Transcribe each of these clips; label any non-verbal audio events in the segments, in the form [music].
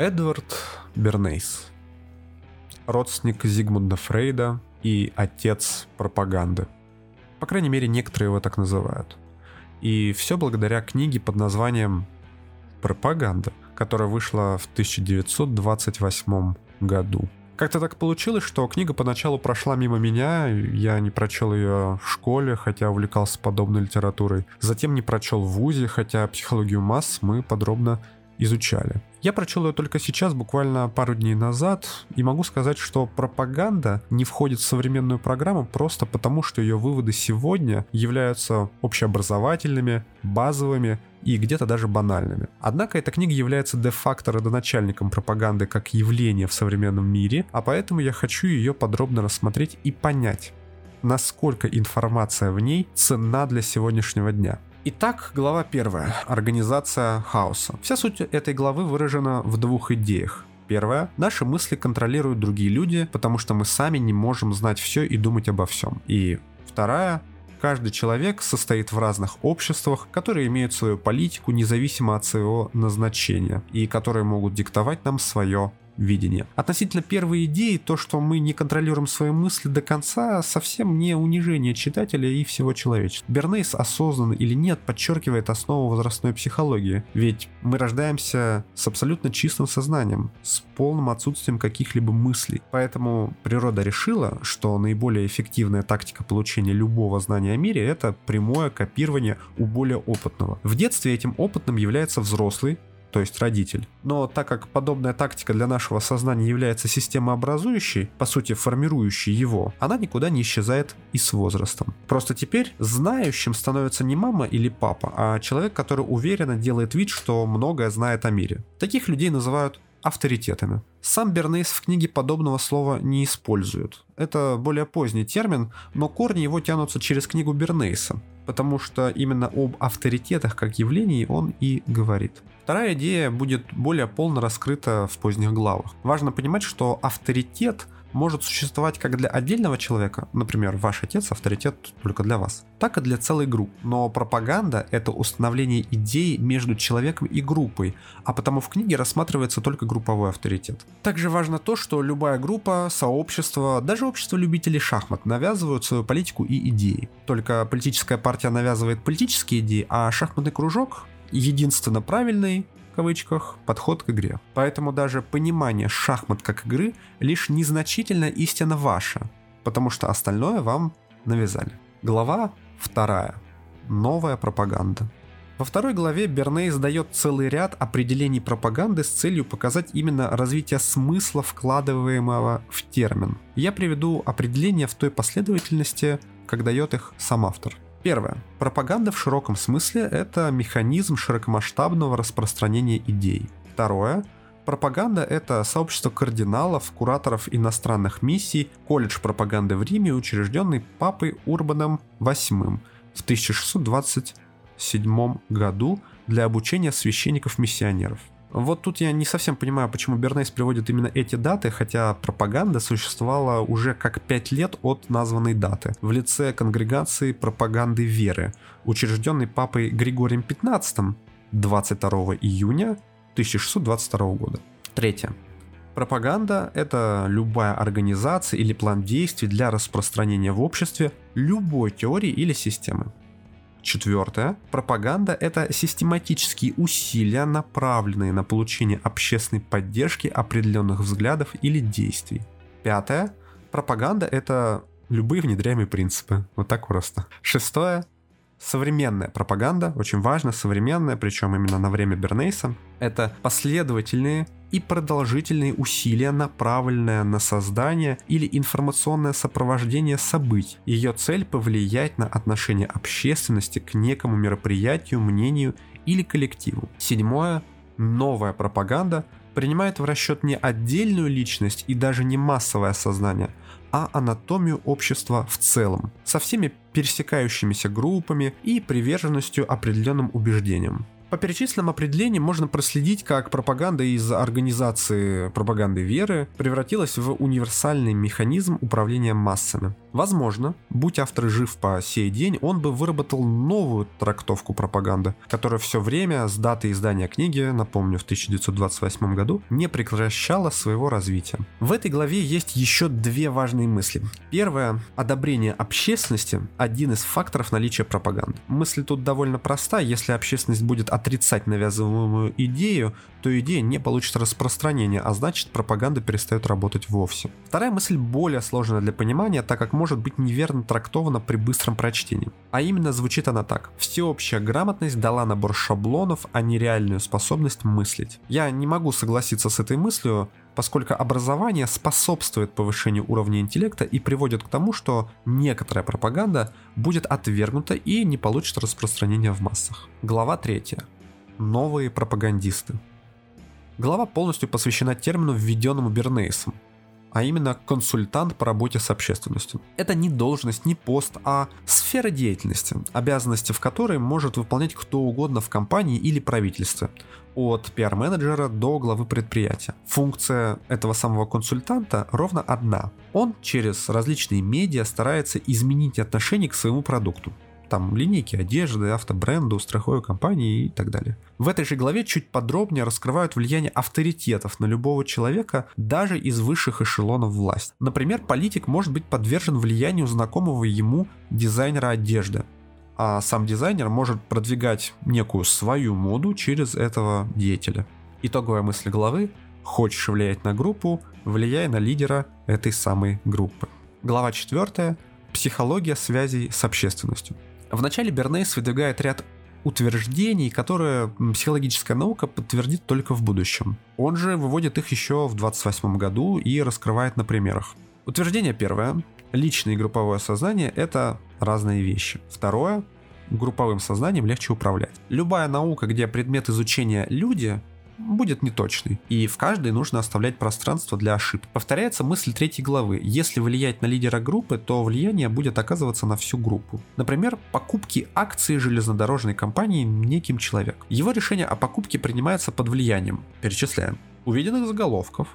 Эдвард Бернейс. Родственник Зигмунда Фрейда и отец пропаганды. По крайней мере, некоторые его так называют. И все благодаря книге под названием «Пропаганда», которая вышла в 1928 году. Как-то так получилось, что книга поначалу прошла мимо меня, я не прочел ее в школе, хотя увлекался подобной литературой. Затем не прочел в ВУЗе, хотя психологию масс мы подробно изучали. Я прочел ее только сейчас, буквально пару дней назад, и могу сказать, что пропаганда не входит в современную программу просто потому, что ее выводы сегодня являются общеобразовательными, базовыми и где-то даже банальными. Однако эта книга является де-факто родоначальником пропаганды как явления в современном мире, а поэтому я хочу ее подробно рассмотреть и понять, насколько информация в ней ценна для сегодняшнего дня. Итак, глава первая. Организация хаоса. Вся суть этой главы выражена в двух идеях. Первое. Наши мысли контролируют другие люди, потому что мы сами не можем знать все и думать обо всем. И вторая. Каждый человек состоит в разных обществах, которые имеют свою политику независимо от своего назначения и которые могут диктовать нам свое видения. Относительно первой идеи, то, что мы не контролируем свои мысли до конца, совсем не унижение читателя и всего человечества. Бернейс осознанно или нет подчеркивает основу возрастной психологии, ведь мы рождаемся с абсолютно чистым сознанием, с полным отсутствием каких-либо мыслей. Поэтому природа решила, что наиболее эффективная тактика получения любого знания о мире — это прямое копирование у более опытного. В детстве этим опытным является взрослый, то есть родитель. Но так как подобная тактика для нашего сознания является системообразующей, по сути формирующей его, она никуда не исчезает и с возрастом. Просто теперь знающим становится не мама или папа, а человек, который уверенно делает вид, что многое знает о мире. Таких людей называют авторитетами. Сам Бернейс в книге подобного слова не использует. Это более поздний термин, но корни его тянутся через книгу Бернейса, потому что именно об авторитетах как явлении он и говорит. Вторая идея будет более полно раскрыта в поздних главах. Важно понимать, что авторитет – может существовать как для отдельного человека, например, ваш отец авторитет только для вас, так и для целой группы. Но пропаганда — это установление идей между человеком и группой, а потому в книге рассматривается только групповой авторитет. Также важно то, что любая группа, сообщество, даже общество любителей шахмат навязывают свою политику и идеи. Только политическая партия навязывает политические идеи, а шахматный кружок единственно правильный кавычках, подход к игре. Поэтому даже понимание шахмат как игры лишь незначительно истина ваша, потому что остальное вам навязали. Глава вторая. Новая пропаганда. Во второй главе Бернейс дает целый ряд определений пропаганды с целью показать именно развитие смысла, вкладываемого в термин. Я приведу определения в той последовательности, как дает их сам автор. Первое. Пропаганда в широком смысле – это механизм широкомасштабного распространения идей. Второе. Пропаганда – это сообщество кардиналов, кураторов иностранных миссий, колледж пропаганды в Риме, учрежденный папой Урбаном VIII в 1627 году для обучения священников-миссионеров. Вот тут я не совсем понимаю, почему Бернейс приводит именно эти даты, хотя пропаганда существовала уже как 5 лет от названной даты в лице конгрегации пропаганды веры, учрежденной папой Григорием XV 22 июня 1622 года. Третье. Пропаганда – это любая организация или план действий для распространения в обществе любой теории или системы. Четвертое. Пропаганда – это систематические усилия, направленные на получение общественной поддержки определенных взглядов или действий. Пятое. Пропаганда – это любые внедряемые принципы. Вот так просто. Шестое. Современная пропаганда, очень важно, современная, причем именно на время Бернейса, это последовательные и продолжительные усилия, направленные на создание или информационное сопровождение событий. Ее цель повлиять на отношение общественности к некому мероприятию, мнению или коллективу. Седьмое. Новая пропаганда принимает в расчет не отдельную личность и даже не массовое сознание, а анатомию общества в целом, со всеми пересекающимися группами и приверженностью определенным убеждениям. По перечисленным определениям можно проследить, как пропаганда из организации пропаганды веры превратилась в универсальный механизм управления массами. Возможно, будь автор жив по сей день, он бы выработал новую трактовку пропаганды, которая все время с даты издания книги, напомню, в 1928 году, не прекращала своего развития. В этой главе есть еще две важные мысли. Первое. Одобрение общественности – один из факторов наличия пропаганды. Мысль тут довольно проста. Если общественность будет отрицать навязываемую идею, то идея не получит распространения, а значит пропаганда перестает работать вовсе. Вторая мысль более сложная для понимания, так как может быть неверно трактована при быстром прочтении. А именно звучит она так. Всеобщая грамотность дала набор шаблонов, а не реальную способность мыслить. Я не могу согласиться с этой мыслью, поскольку образование способствует повышению уровня интеллекта и приводит к тому, что некоторая пропаганда будет отвергнута и не получит распространения в массах. Глава 3. Новые пропагандисты. Глава полностью посвящена термину, введенному Бернейсом, а именно консультант по работе с общественностью. Это не должность, не пост, а сфера деятельности, обязанности в которой может выполнять кто угодно в компании или правительстве, от пиар-менеджера до главы предприятия. Функция этого самого консультанта ровно одна. Он через различные медиа старается изменить отношение к своему продукту там линейки одежды, автобренду, страховой компании и так далее. В этой же главе чуть подробнее раскрывают влияние авторитетов на любого человека даже из высших эшелонов власти. Например, политик может быть подвержен влиянию знакомого ему дизайнера одежды, а сам дизайнер может продвигать некую свою моду через этого деятеля. Итоговая мысль главы «Хочешь влиять на группу, влияй на лидера этой самой группы». Глава 4. Психология связей с общественностью. Вначале Бернейс выдвигает ряд утверждений, которые психологическая наука подтвердит только в будущем. Он же выводит их еще в 28 году и раскрывает на примерах. Утверждение первое. Личное и групповое сознание — это разные вещи. Второе. Групповым сознанием легче управлять. Любая наука, где предмет изучения люди, будет неточный, и в каждой нужно оставлять пространство для ошибок. Повторяется мысль третьей главы. Если влиять на лидера группы, то влияние будет оказываться на всю группу. Например, покупки акций железнодорожной компании неким человеком. Его решение о покупке принимается под влиянием. Перечисляем. Увиденных заголовков,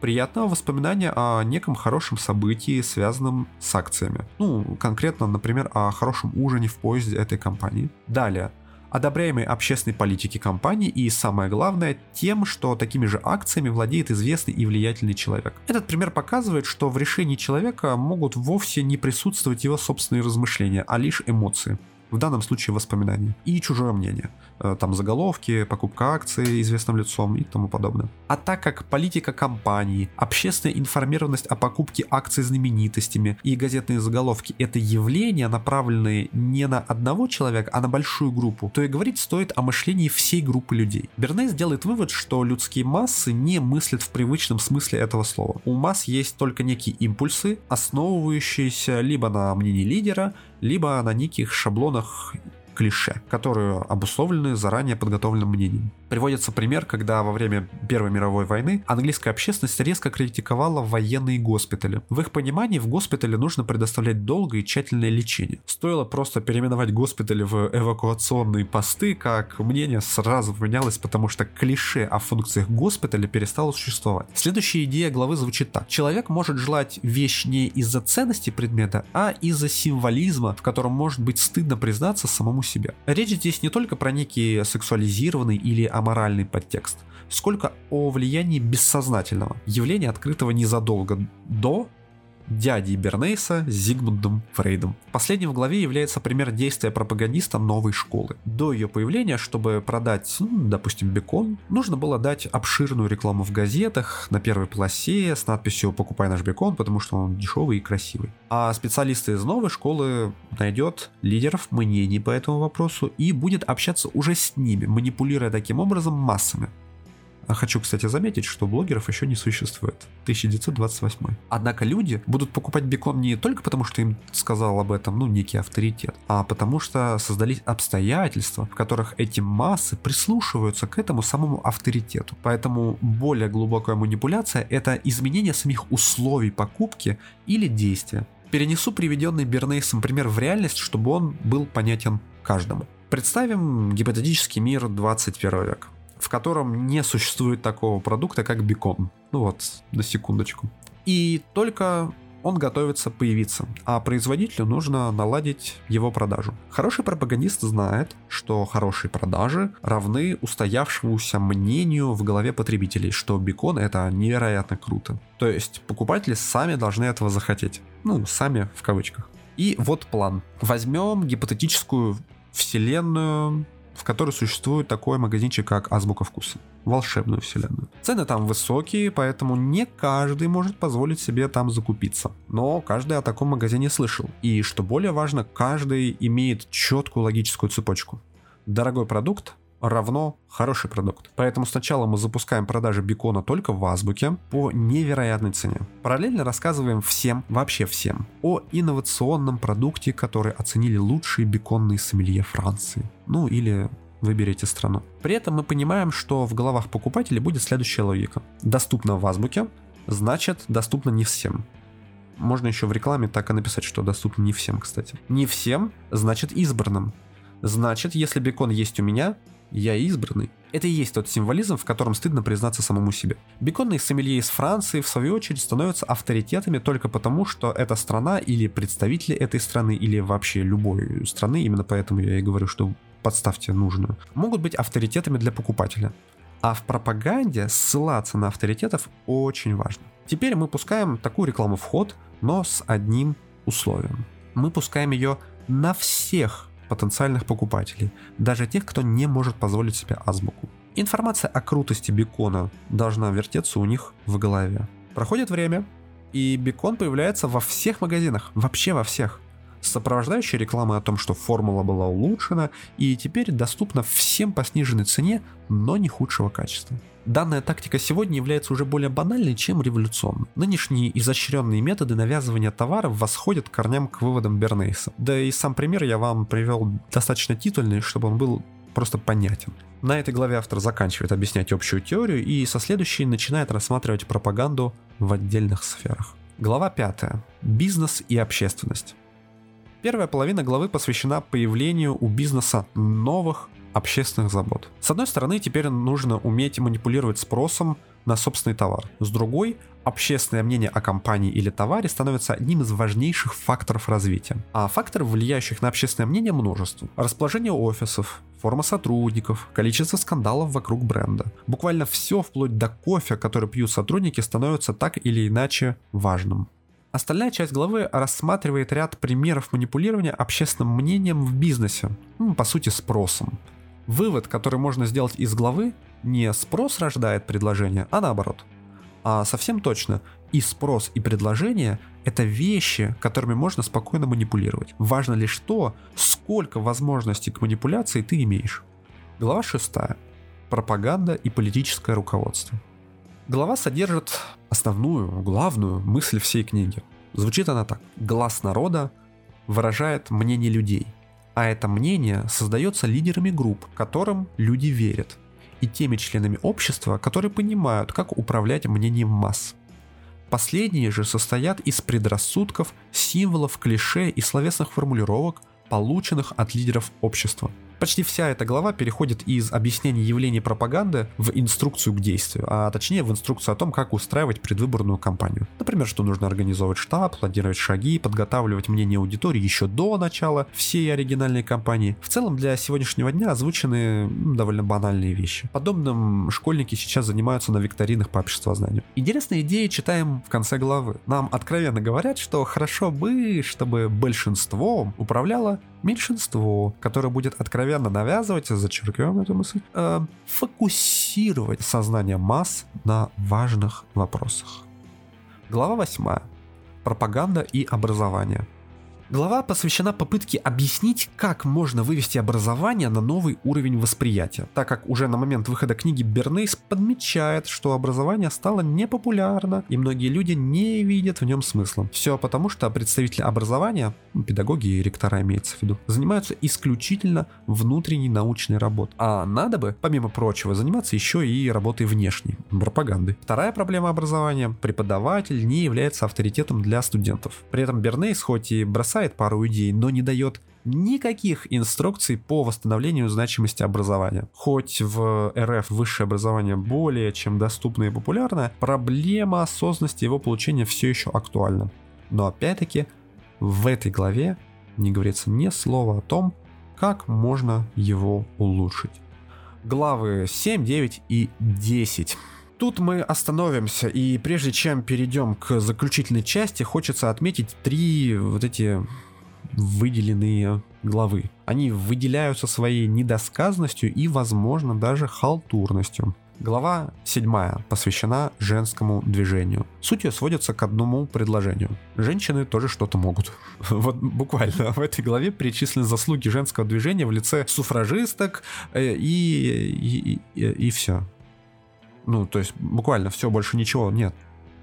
приятного воспоминания о неком хорошем событии, связанном с акциями. Ну, конкретно, например, о хорошем ужине в поезде этой компании. Далее одобряемой общественной политики компании и, самое главное, тем, что такими же акциями владеет известный и влиятельный человек. Этот пример показывает, что в решении человека могут вовсе не присутствовать его собственные размышления, а лишь эмоции в данном случае воспоминания, и чужое мнение. Э, там заголовки, покупка акций известным лицом и тому подобное. А так как политика компании, общественная информированность о покупке акций знаменитостями и газетные заголовки — это явления, направленные не на одного человека, а на большую группу, то и говорить стоит о мышлении всей группы людей. Бернес делает вывод, что людские массы не мыслят в привычном смысле этого слова. У масс есть только некие импульсы, основывающиеся либо на мнении лидера, либо на неких шаблонах клише, которые обусловлены заранее подготовленным мнением. Приводится пример, когда во время Первой мировой войны английская общественность резко критиковала военные госпитали. В их понимании в госпитале нужно предоставлять долгое и тщательное лечение. Стоило просто переименовать госпитали в эвакуационные посты, как мнение сразу поменялось, потому что клише о функциях госпиталя перестало существовать. Следующая идея главы звучит так. Человек может желать вещь не из-за ценности предмета, а из-за символизма, в котором может быть стыдно признаться самому самому. Речь здесь не только про некий сексуализированный или аморальный подтекст, сколько о влиянии бессознательного, явления открытого незадолго до дядей Бернейса Зигмундом Фрейдом. Последним в главе является пример действия пропагандиста новой школы. До ее появления, чтобы продать, ну, допустим, бекон, нужно было дать обширную рекламу в газетах на первой полосе с надписью «Покупай наш бекон, потому что он дешевый и красивый». А специалисты из новой школы найдет лидеров мнений по этому вопросу и будет общаться уже с ними, манипулируя таким образом массами. А хочу, кстати, заметить, что блогеров еще не существует. 1928. Однако люди будут покупать бекон не только потому, что им сказал об этом, ну, некий авторитет, а потому что создались обстоятельства, в которых эти массы прислушиваются к этому самому авторитету. Поэтому более глубокая манипуляция — это изменение самих условий покупки или действия. Перенесу приведенный Бернейсом пример в реальность, чтобы он был понятен каждому. Представим гипотетический мир 21 века, в котором не существует такого продукта, как бекон. Ну вот, на секундочку. И только он готовится появиться, а производителю нужно наладить его продажу. Хороший пропагандист знает, что хорошие продажи равны устоявшемуся мнению в голове потребителей, что бекон это невероятно круто. То есть покупатели сами должны этого захотеть. Ну, сами в кавычках. И вот план. Возьмем гипотетическую вселенную в которой существует такой магазинчик, как Азбука Вкуса. Волшебную вселенную. Цены там высокие, поэтому не каждый может позволить себе там закупиться. Но каждый о таком магазине слышал. И что более важно, каждый имеет четкую логическую цепочку. Дорогой продукт равно хороший продукт. Поэтому сначала мы запускаем продажи бекона только в азбуке по невероятной цене. Параллельно рассказываем всем, вообще всем, о инновационном продукте, который оценили лучшие беконные сомелье Франции. Ну или выберите страну. При этом мы понимаем, что в головах покупателей будет следующая логика. Доступно в азбуке, значит доступно не всем. Можно еще в рекламе так и написать, что доступно не всем, кстати. Не всем, значит избранным. Значит, если бекон есть у меня, я избранный. Это и есть тот символизм, в котором стыдно признаться самому себе. Беконные сомелье из Франции, в свою очередь, становятся авторитетами только потому, что эта страна или представители этой страны, или вообще любой страны, именно поэтому я и говорю, что подставьте нужную, могут быть авторитетами для покупателя. А в пропаганде ссылаться на авторитетов очень важно. Теперь мы пускаем такую рекламу в ход, но с одним условием. Мы пускаем ее на всех потенциальных покупателей, даже тех, кто не может позволить себе азбуку. Информация о крутости бекона должна вертеться у них в голове. Проходит время, и бекон появляется во всех магазинах, вообще во всех с сопровождающей рекламой о том, что формула была улучшена и теперь доступна всем по сниженной цене, но не худшего качества. Данная тактика сегодня является уже более банальной, чем революционной. Нынешние изощренные методы навязывания товаров восходят корням к выводам Бернейса. Да и сам пример я вам привел достаточно титульный, чтобы он был просто понятен. На этой главе автор заканчивает объяснять общую теорию и со следующей начинает рассматривать пропаганду в отдельных сферах. Глава 5. Бизнес и общественность. Первая половина главы посвящена появлению у бизнеса новых общественных забот. С одной стороны, теперь нужно уметь манипулировать спросом на собственный товар. С другой, общественное мнение о компании или товаре становится одним из важнейших факторов развития. А факторов, влияющих на общественное мнение, множество. Расположение офисов, форма сотрудников, количество скандалов вокруг бренда. Буквально все, вплоть до кофе, который пьют сотрудники, становится так или иначе важным. Остальная часть главы рассматривает ряд примеров манипулирования общественным мнением в бизнесе, ну, по сути спросом. Вывод, который можно сделать из главы, не спрос рождает предложение, а наоборот. А совсем точно, и спрос, и предложение – это вещи, которыми можно спокойно манипулировать. Важно лишь то, сколько возможностей к манипуляции ты имеешь. Глава 6. Пропаганда и политическое руководство. Глава содержит основную, главную мысль всей книги. Звучит она так. Глаз народа выражает мнение людей, а это мнение создается лидерами групп, которым люди верят, и теми членами общества, которые понимают, как управлять мнением масс. Последние же состоят из предрассудков, символов, клише и словесных формулировок, полученных от лидеров общества – Почти вся эта глава переходит из объяснения явлений пропаганды в инструкцию к действию, а точнее в инструкцию о том, как устраивать предвыборную кампанию. Например, что нужно организовывать штаб, планировать шаги, подготавливать мнение аудитории еще до начала всей оригинальной кампании. В целом для сегодняшнего дня озвучены довольно банальные вещи. Подобным школьники сейчас занимаются на викторинах по обществознанию. Интересные идеи читаем в конце главы. Нам откровенно говорят, что хорошо бы, чтобы большинством управляло меньшинство, которое будет откровенно навязывать, зачеркиваем эту мысль, э, фокусировать сознание масс на важных вопросах. Глава 8. Пропаганда и образование. Глава посвящена попытке объяснить, как можно вывести образование на новый уровень восприятия, так как уже на момент выхода книги Бернейс подмечает, что образование стало непопулярно, и многие люди не видят в нем смысла. Все потому, что представители образования, ну, педагоги и ректора имеется в виду, занимаются исключительно внутренней научной работой. А надо бы, помимо прочего, заниматься еще и работой внешней, пропагандой. Вторая проблема образования – преподаватель не является авторитетом для студентов. При этом Бернейс хоть и бросает бросает пару идей, но не дает никаких инструкций по восстановлению значимости образования. Хоть в РФ высшее образование более чем доступно и популярно, проблема осознанности его получения все еще актуальна. Но опять-таки в этой главе не говорится ни слова о том, как можно его улучшить. Главы 7, 9 и 10 Тут мы остановимся, и прежде чем перейдем к заключительной части, хочется отметить три вот эти выделенные главы. Они выделяются своей недосказанностью и, возможно, даже халтурностью. Глава 7 посвящена женскому движению. Суть ее сводится к одному предложению. Женщины тоже что-то могут. [laughs] Вот буквально в этой главе перечислены заслуги женского движения в лице суфражисток э, и, и, и, и все. Ну, то есть буквально все, больше ничего нет.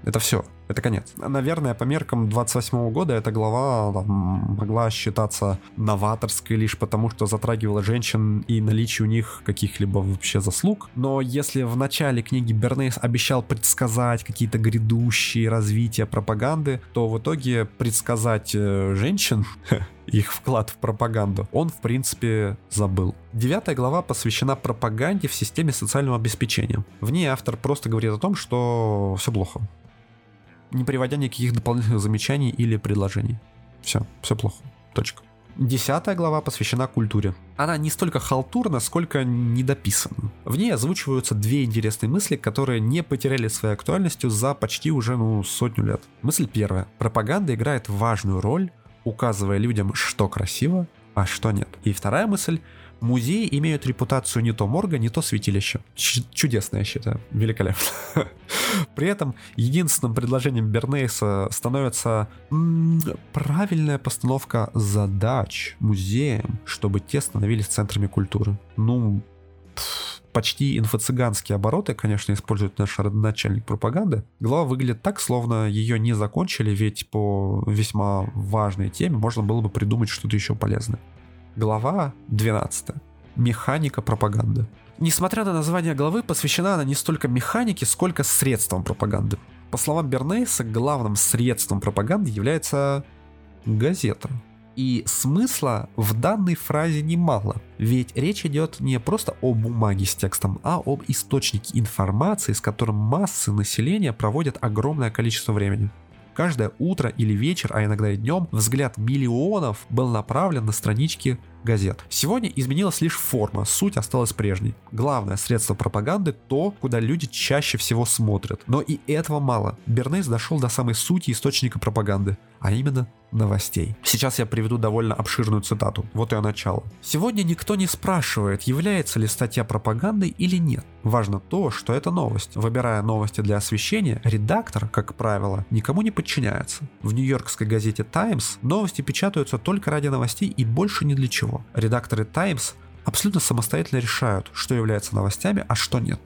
Это все. Это конец. Наверное, по меркам 28 года эта глава там, могла считаться новаторской лишь потому, что затрагивала женщин и наличие у них каких-либо вообще заслуг. Но если в начале книги Бернейс обещал предсказать какие-то грядущие развития пропаганды, то в итоге предсказать э, женщин [laughs] их вклад в пропаганду, он, в принципе, забыл. Девятая глава посвящена пропаганде в системе социального обеспечения. В ней автор просто говорит о том, что все плохо не приводя никаких дополнительных замечаний или предложений. Все, все плохо. Точка. Десятая глава посвящена культуре. Она не столько халтурна, сколько недописана. В ней озвучиваются две интересные мысли, которые не потеряли своей актуальностью за почти уже ну, сотню лет. Мысль первая. Пропаганда играет важную роль, указывая людям, что красиво, а что нет. И вторая мысль Музеи имеют репутацию не то морга, не то святилища. Ч- чудесно, я считаю. Великолепно. [laughs] При этом единственным предложением Бернейса становится правильная постановка задач музеям, чтобы те становились центрами культуры. Ну, почти инфо-цыганские обороты, конечно, использует наш родоначальник пропаганды. Глава выглядит так, словно ее не закончили, ведь по весьма важной теме можно было бы придумать что-то еще полезное. Глава 12. Механика пропаганды. Несмотря на название главы, посвящена она не столько механике, сколько средствам пропаганды. По словам Бернейса, главным средством пропаганды является газета. И смысла в данной фразе немало, ведь речь идет не просто о бумаге с текстом, а об источнике информации, с которым массы населения проводят огромное количество времени. Каждое утро или вечер, а иногда и днем, взгляд миллионов был направлен на странички газет. Сегодня изменилась лишь форма, суть осталась прежней. Главное средство пропаганды — то, куда люди чаще всего смотрят. Но и этого мало. Бернейс дошел до самой сути источника пропаганды, а именно новостей. Сейчас я приведу довольно обширную цитату. Вот ее начало. Сегодня никто не спрашивает, является ли статья пропагандой или нет. Важно то, что это новость. Выбирая новости для освещения, редактор, как правило, никому не подчиняется. В нью-йоркской газете Times новости печатаются только ради новостей и больше ни для чего. Редакторы Times абсолютно самостоятельно решают, что является новостями, а что нет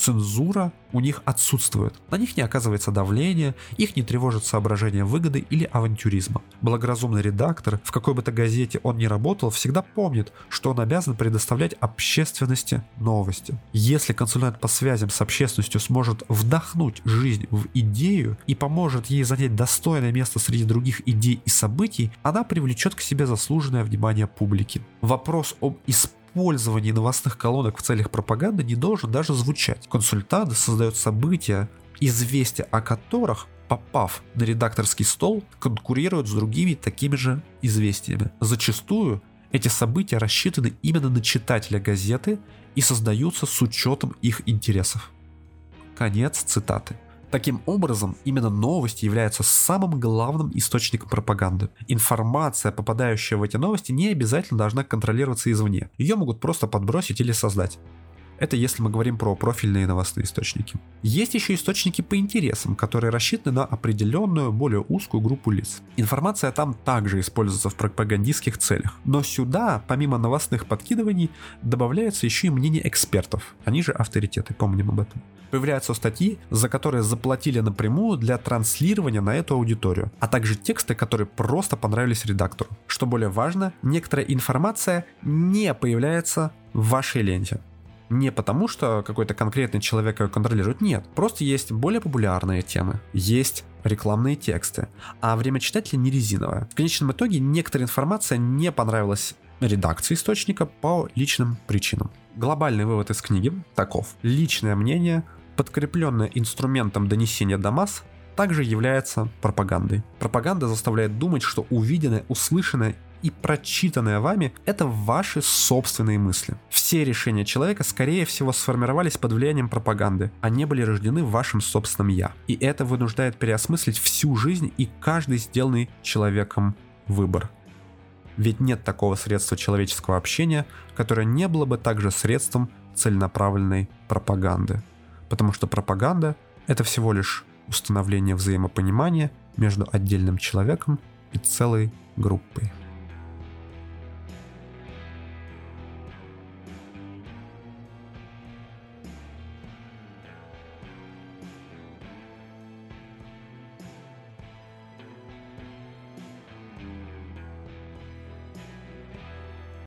цензура у них отсутствует. На них не оказывается давление, их не тревожит соображение выгоды или авантюризма. Благоразумный редактор, в какой бы то газете он ни работал, всегда помнит, что он обязан предоставлять общественности новости. Если консультант по связям с общественностью сможет вдохнуть жизнь в идею и поможет ей занять достойное место среди других идей и событий, она привлечет к себе заслуженное внимание публики. Вопрос об исполнении использовании новостных колонок в целях пропаганды не должен даже звучать. Консультанты создают события, известия о которых попав на редакторский стол, конкурируют с другими такими же известиями. Зачастую эти события рассчитаны именно на читателя газеты и создаются с учетом их интересов. Конец цитаты. Таким образом, именно новости являются самым главным источником пропаганды. Информация, попадающая в эти новости, не обязательно должна контролироваться извне. Ее могут просто подбросить или создать. Это если мы говорим про профильные новостные источники. Есть еще источники по интересам, которые рассчитаны на определенную, более узкую группу лиц. Информация там также используется в пропагандистских целях. Но сюда, помимо новостных подкидываний, добавляется еще и мнение экспертов. Они же авторитеты, помним об этом появляются статьи, за которые заплатили напрямую для транслирования на эту аудиторию, а также тексты, которые просто понравились редактору. Что более важно, некоторая информация не появляется в вашей ленте. Не потому, что какой-то конкретный человек ее контролирует, нет. Просто есть более популярные темы, есть рекламные тексты, а время читателя не резиновое. В конечном итоге некоторая информация не понравилась редакции источника по личным причинам. Глобальный вывод из книги таков. Личное мнение, подкрепленное инструментом донесения до масс, также является пропагандой. Пропаганда заставляет думать, что увиденное, услышанное и прочитанное вами – это ваши собственные мысли. Все решения человека, скорее всего, сформировались под влиянием пропаганды, а не были рождены в вашем собственном «я». И это вынуждает переосмыслить всю жизнь и каждый сделанный человеком выбор. Ведь нет такого средства человеческого общения, которое не было бы также средством целенаправленной пропаганды. Потому что пропаганда – это всего лишь установление взаимопонимания между отдельным человеком и целой группой.